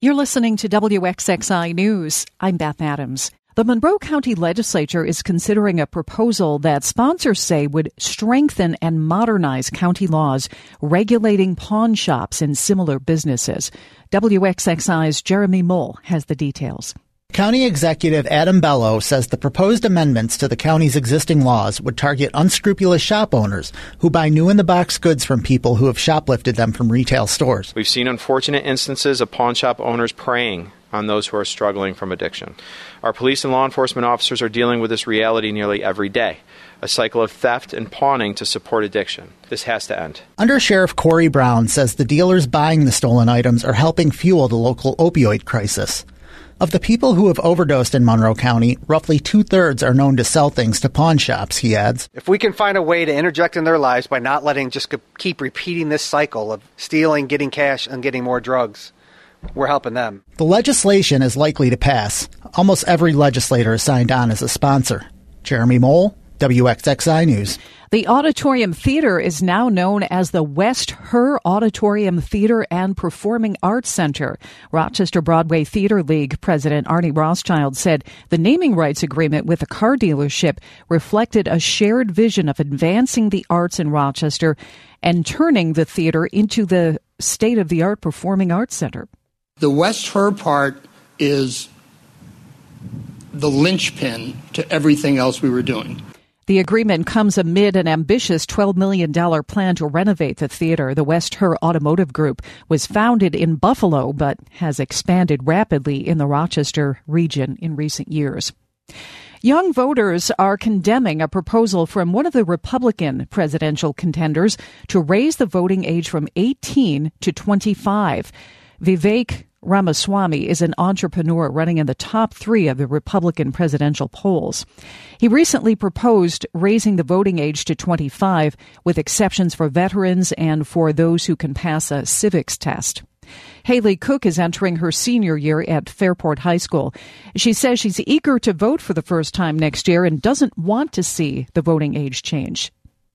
You're listening to WXXI News. I'm Beth Adams. The Monroe County Legislature is considering a proposal that sponsors say would strengthen and modernize county laws regulating pawn shops and similar businesses. WXXI's Jeremy Moule has the details. County Executive Adam Bello says the proposed amendments to the county's existing laws would target unscrupulous shop owners who buy new in the box goods from people who have shoplifted them from retail stores. We've seen unfortunate instances of pawn shop owners preying on those who are struggling from addiction. Our police and law enforcement officers are dealing with this reality nearly every day a cycle of theft and pawning to support addiction. This has to end. Under Sheriff Corey Brown says the dealers buying the stolen items are helping fuel the local opioid crisis. Of the people who have overdosed in Monroe County, roughly two thirds are known to sell things to pawn shops, he adds. If we can find a way to interject in their lives by not letting just keep repeating this cycle of stealing, getting cash, and getting more drugs, we're helping them. The legislation is likely to pass. Almost every legislator is signed on as a sponsor. Jeremy Moule, WXXI News. The Auditorium Theater is now known as the West Herr Auditorium Theater and Performing Arts Center. Rochester Broadway Theater League President Arnie Rothschild said the naming rights agreement with a car dealership reflected a shared vision of advancing the arts in Rochester and turning the theater into the state of the art performing arts center. The West Herr part is the linchpin to everything else we were doing. The agreement comes amid an ambitious $12 million plan to renovate the theater. The West Herr Automotive Group was founded in Buffalo, but has expanded rapidly in the Rochester region in recent years. Young voters are condemning a proposal from one of the Republican presidential contenders to raise the voting age from 18 to 25. Vivek Ramaswamy is an entrepreneur running in the top three of the Republican presidential polls. He recently proposed raising the voting age to 25 with exceptions for veterans and for those who can pass a civics test. Haley Cook is entering her senior year at Fairport High School. She says she's eager to vote for the first time next year and doesn't want to see the voting age change.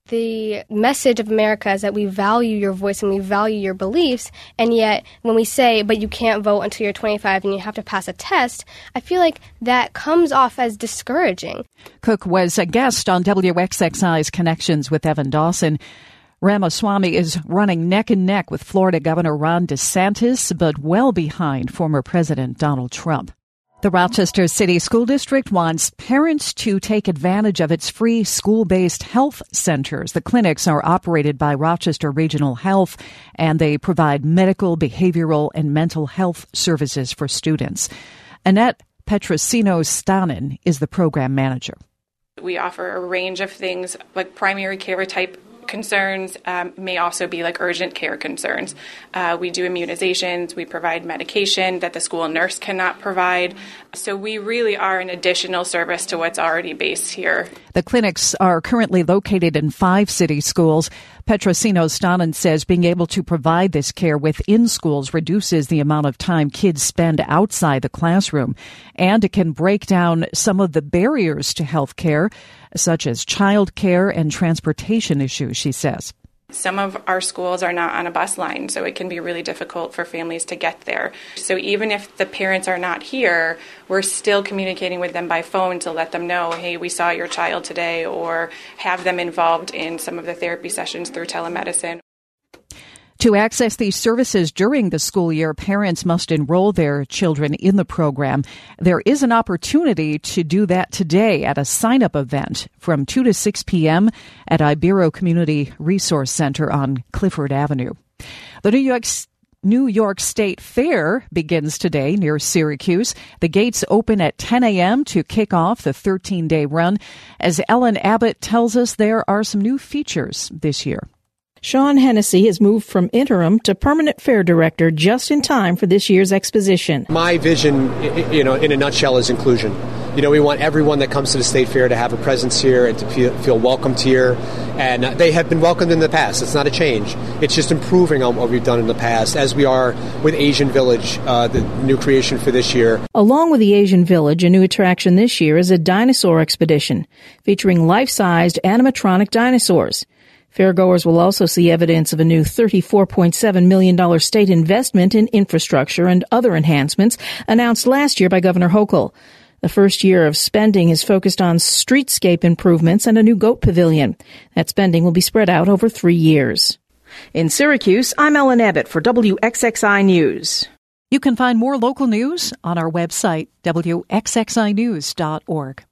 The message of America is that we value your voice and we value your beliefs, and yet when we say, but you can't vote until you're 25 and you have to pass a test, I feel like that comes off as discouraging. Cook was a guest on WXXI's Connections with Evan Dawson. Ramaswamy is running neck and neck with Florida Governor Ron DeSantis, but well behind former President Donald Trump. The Rochester City School District wants parents to take advantage of its free school based health centers. The clinics are operated by Rochester Regional Health and they provide medical, behavioral, and mental health services for students. Annette Petrosino Stanen is the program manager. We offer a range of things like primary care type concerns um, may also be like urgent care concerns. Uh, we do immunizations, we provide medication that the school nurse cannot provide. So we really are an additional service to what's already based here. The clinics are currently located in five city schools. Petrosino Stanen says being able to provide this care within schools reduces the amount of time kids spend outside the classroom, and it can break down some of the barriers to health care, such as child care and transportation issues, she says. Some of our schools are not on a bus line, so it can be really difficult for families to get there. So even if the parents are not here, we're still communicating with them by phone to let them know, hey, we saw your child today, or have them involved in some of the therapy sessions through telemedicine. To access these services during the school year, parents must enroll their children in the program. There is an opportunity to do that today at a sign up event from 2 to 6 p.m. at Ibero Community Resource Center on Clifford Avenue. The New York New York State Fair begins today near Syracuse. The gates open at 10 a.m. to kick off the 13 day run. As Ellen Abbott tells us, there are some new features this year. Sean Hennessy has moved from interim to permanent fair director just in time for this year's exposition. My vision, you know, in a nutshell, is inclusion. You know, we want everyone that comes to the state fair to have a presence here and to feel, feel welcomed here. And they have been welcomed in the past. It's not a change. It's just improving on what we've done in the past, as we are with Asian Village, uh, the new creation for this year. Along with the Asian Village, a new attraction this year is a dinosaur expedition featuring life-sized animatronic dinosaurs. Fairgoers will also see evidence of a new $34.7 million state investment in infrastructure and other enhancements announced last year by Governor Hochul. The first year of spending is focused on streetscape improvements and a new goat pavilion. That spending will be spread out over three years. In Syracuse, I'm Ellen Abbott for WXXI News. You can find more local news on our website, wxxinews.org.